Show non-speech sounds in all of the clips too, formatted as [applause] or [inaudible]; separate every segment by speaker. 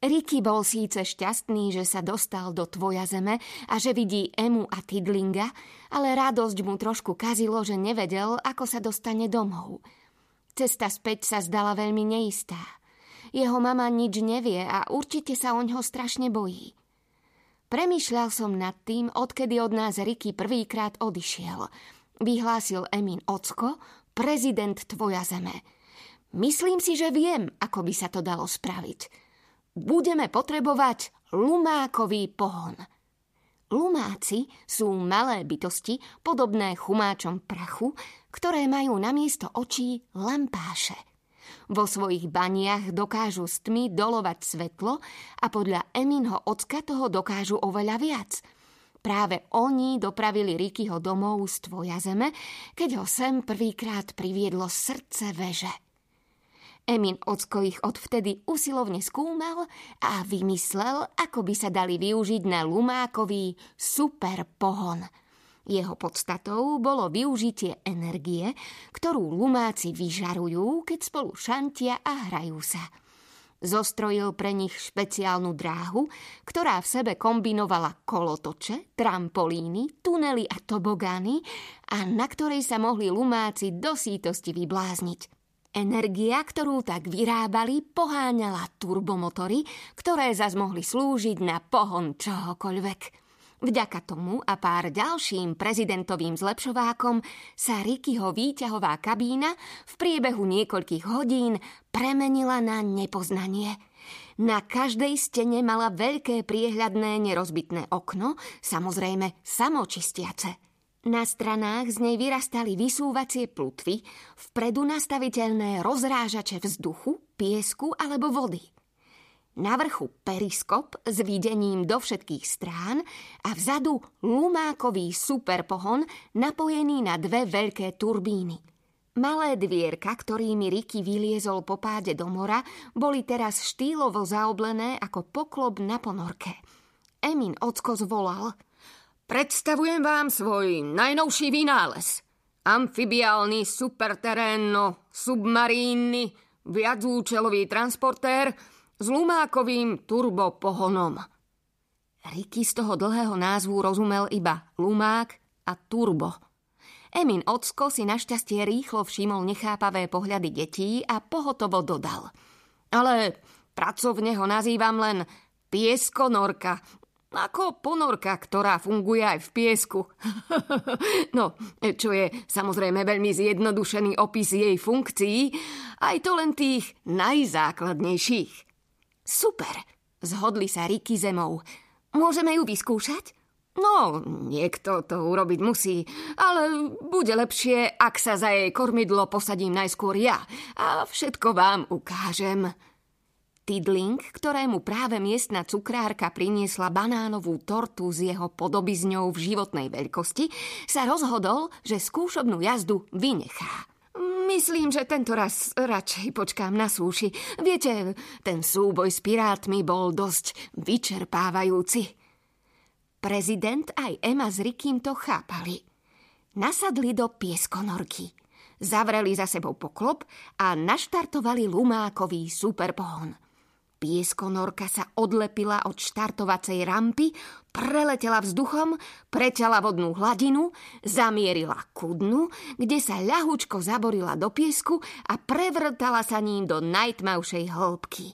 Speaker 1: Ricky bol síce šťastný, že sa dostal do tvoja zeme a že vidí Emu a Tidlinga, ale radosť mu trošku kazilo, že nevedel, ako sa dostane domov. Cesta späť sa zdala veľmi neistá. Jeho mama nič nevie a určite sa o ňo strašne bojí. Premýšľal som nad tým, odkedy od nás Ricky prvýkrát odišiel. Vyhlásil Emin Ocko, prezident tvoja zeme. Myslím si, že viem, ako by sa to dalo spraviť budeme potrebovať lumákový pohon. Lumáci sú malé bytosti, podobné chumáčom prachu, ktoré majú namiesto očí lampáše. Vo svojich baniach dokážu s tmy dolovať svetlo a podľa Eminho ocka toho dokážu oveľa viac. Práve oni dopravili Rikyho domov z tvoja zeme, keď ho sem prvýkrát priviedlo srdce veže. Emin Ocko ich odvtedy usilovne skúmal a vymyslel, ako by sa dali využiť na lumákový super pohon. Jeho podstatou bolo využitie energie, ktorú lumáci vyžarujú, keď spolu šantia a hrajú sa. Zostrojil pre nich špeciálnu dráhu, ktorá v sebe kombinovala kolotoče, trampolíny, tunely a tobogány a na ktorej sa mohli lumáci do sítosti vyblázniť. Energia, ktorú tak vyrábali, poháňala turbomotory, ktoré zas mohli slúžiť na pohon čohokoľvek. Vďaka tomu a pár ďalším prezidentovým zlepšovákom sa Rickyho výťahová kabína v priebehu niekoľkých hodín premenila na nepoznanie. Na každej stene mala veľké priehľadné nerozbitné okno, samozrejme samočistiace. Na stranách z nej vyrastali vysúvacie plutvy, vpredu nastaviteľné rozrážače vzduchu, piesku alebo vody. Na vrchu periskop s videním do všetkých strán a vzadu lumákový superpohon napojený na dve veľké turbíny. Malé dvierka, ktorými Riky vyliezol po páde do mora, boli teraz štýlovo zaoblené ako poklop na ponorke. Emin ocko zvolal – Predstavujem vám svoj najnovší vynález. Amfibiálny superterénno submarínny viacúčelový transportér s lumákovým turbopohonom. Riky z toho dlhého názvu rozumel iba lumák a turbo. Emin Ocko si našťastie rýchlo všimol nechápavé pohľady detí a pohotovo dodal. Ale pracovne ho nazývam len pieskonorka, ako ponorka, ktorá funguje aj v piesku. [laughs] no, čo je samozrejme veľmi zjednodušený opis jej funkcií, aj to len tých najzákladnejších. Super, zhodli sa Riky zemou. Môžeme ju vyskúšať? No, niekto to urobiť musí, ale bude lepšie, ak sa za jej kormidlo posadím najskôr ja a všetko vám ukážem. Tidling, ktorému práve miestna cukrárka priniesla banánovú tortu s jeho podobizňou v životnej veľkosti, sa rozhodol, že skúšobnú jazdu vynechá. Myslím, že tento raz radšej počkám na súši. Viete, ten súboj s pirátmi bol dosť vyčerpávajúci. Prezident aj Emma s Rikým to chápali. Nasadli do pieskonorky. Zavreli za sebou poklop a naštartovali lumákový superpohon. Pieskonorka sa odlepila od štartovacej rampy, preletela vzduchom, preťala vodnú hladinu, zamierila ku dnu, kde sa ľahučko zaborila do piesku a prevrtala sa ním do najtmavšej hĺbky.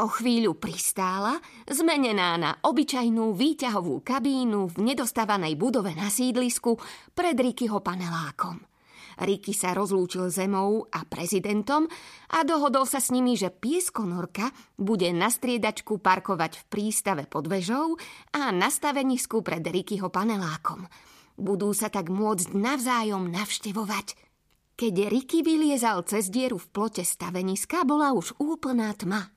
Speaker 1: O chvíľu pristála, zmenená na obyčajnú výťahovú kabínu v nedostávanej budove na sídlisku pred Rikyho panelákom. Riky sa rozlúčil zemou a prezidentom a dohodol sa s nimi, že pieskonorka bude na striedačku parkovať v prístave pod vežou a na stavenisku pred Rikyho panelákom. Budú sa tak môcť navzájom navštevovať. Keď Riky vyliezal cez dieru v plote staveniska, bola už úplná tma.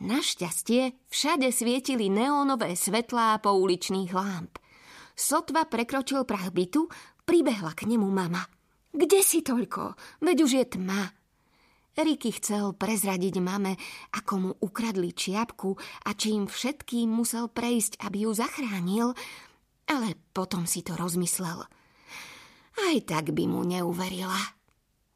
Speaker 1: Našťastie všade svietili neónové svetlá pouličných lámp. Sotva prekročil prach bytu, pribehla k nemu mama – kde si toľko? Veď už je tma. Riky chcel prezradiť mame, ako mu ukradli čiapku a čím všetkým musel prejsť, aby ju zachránil, ale potom si to rozmyslel. Aj tak by mu neuverila.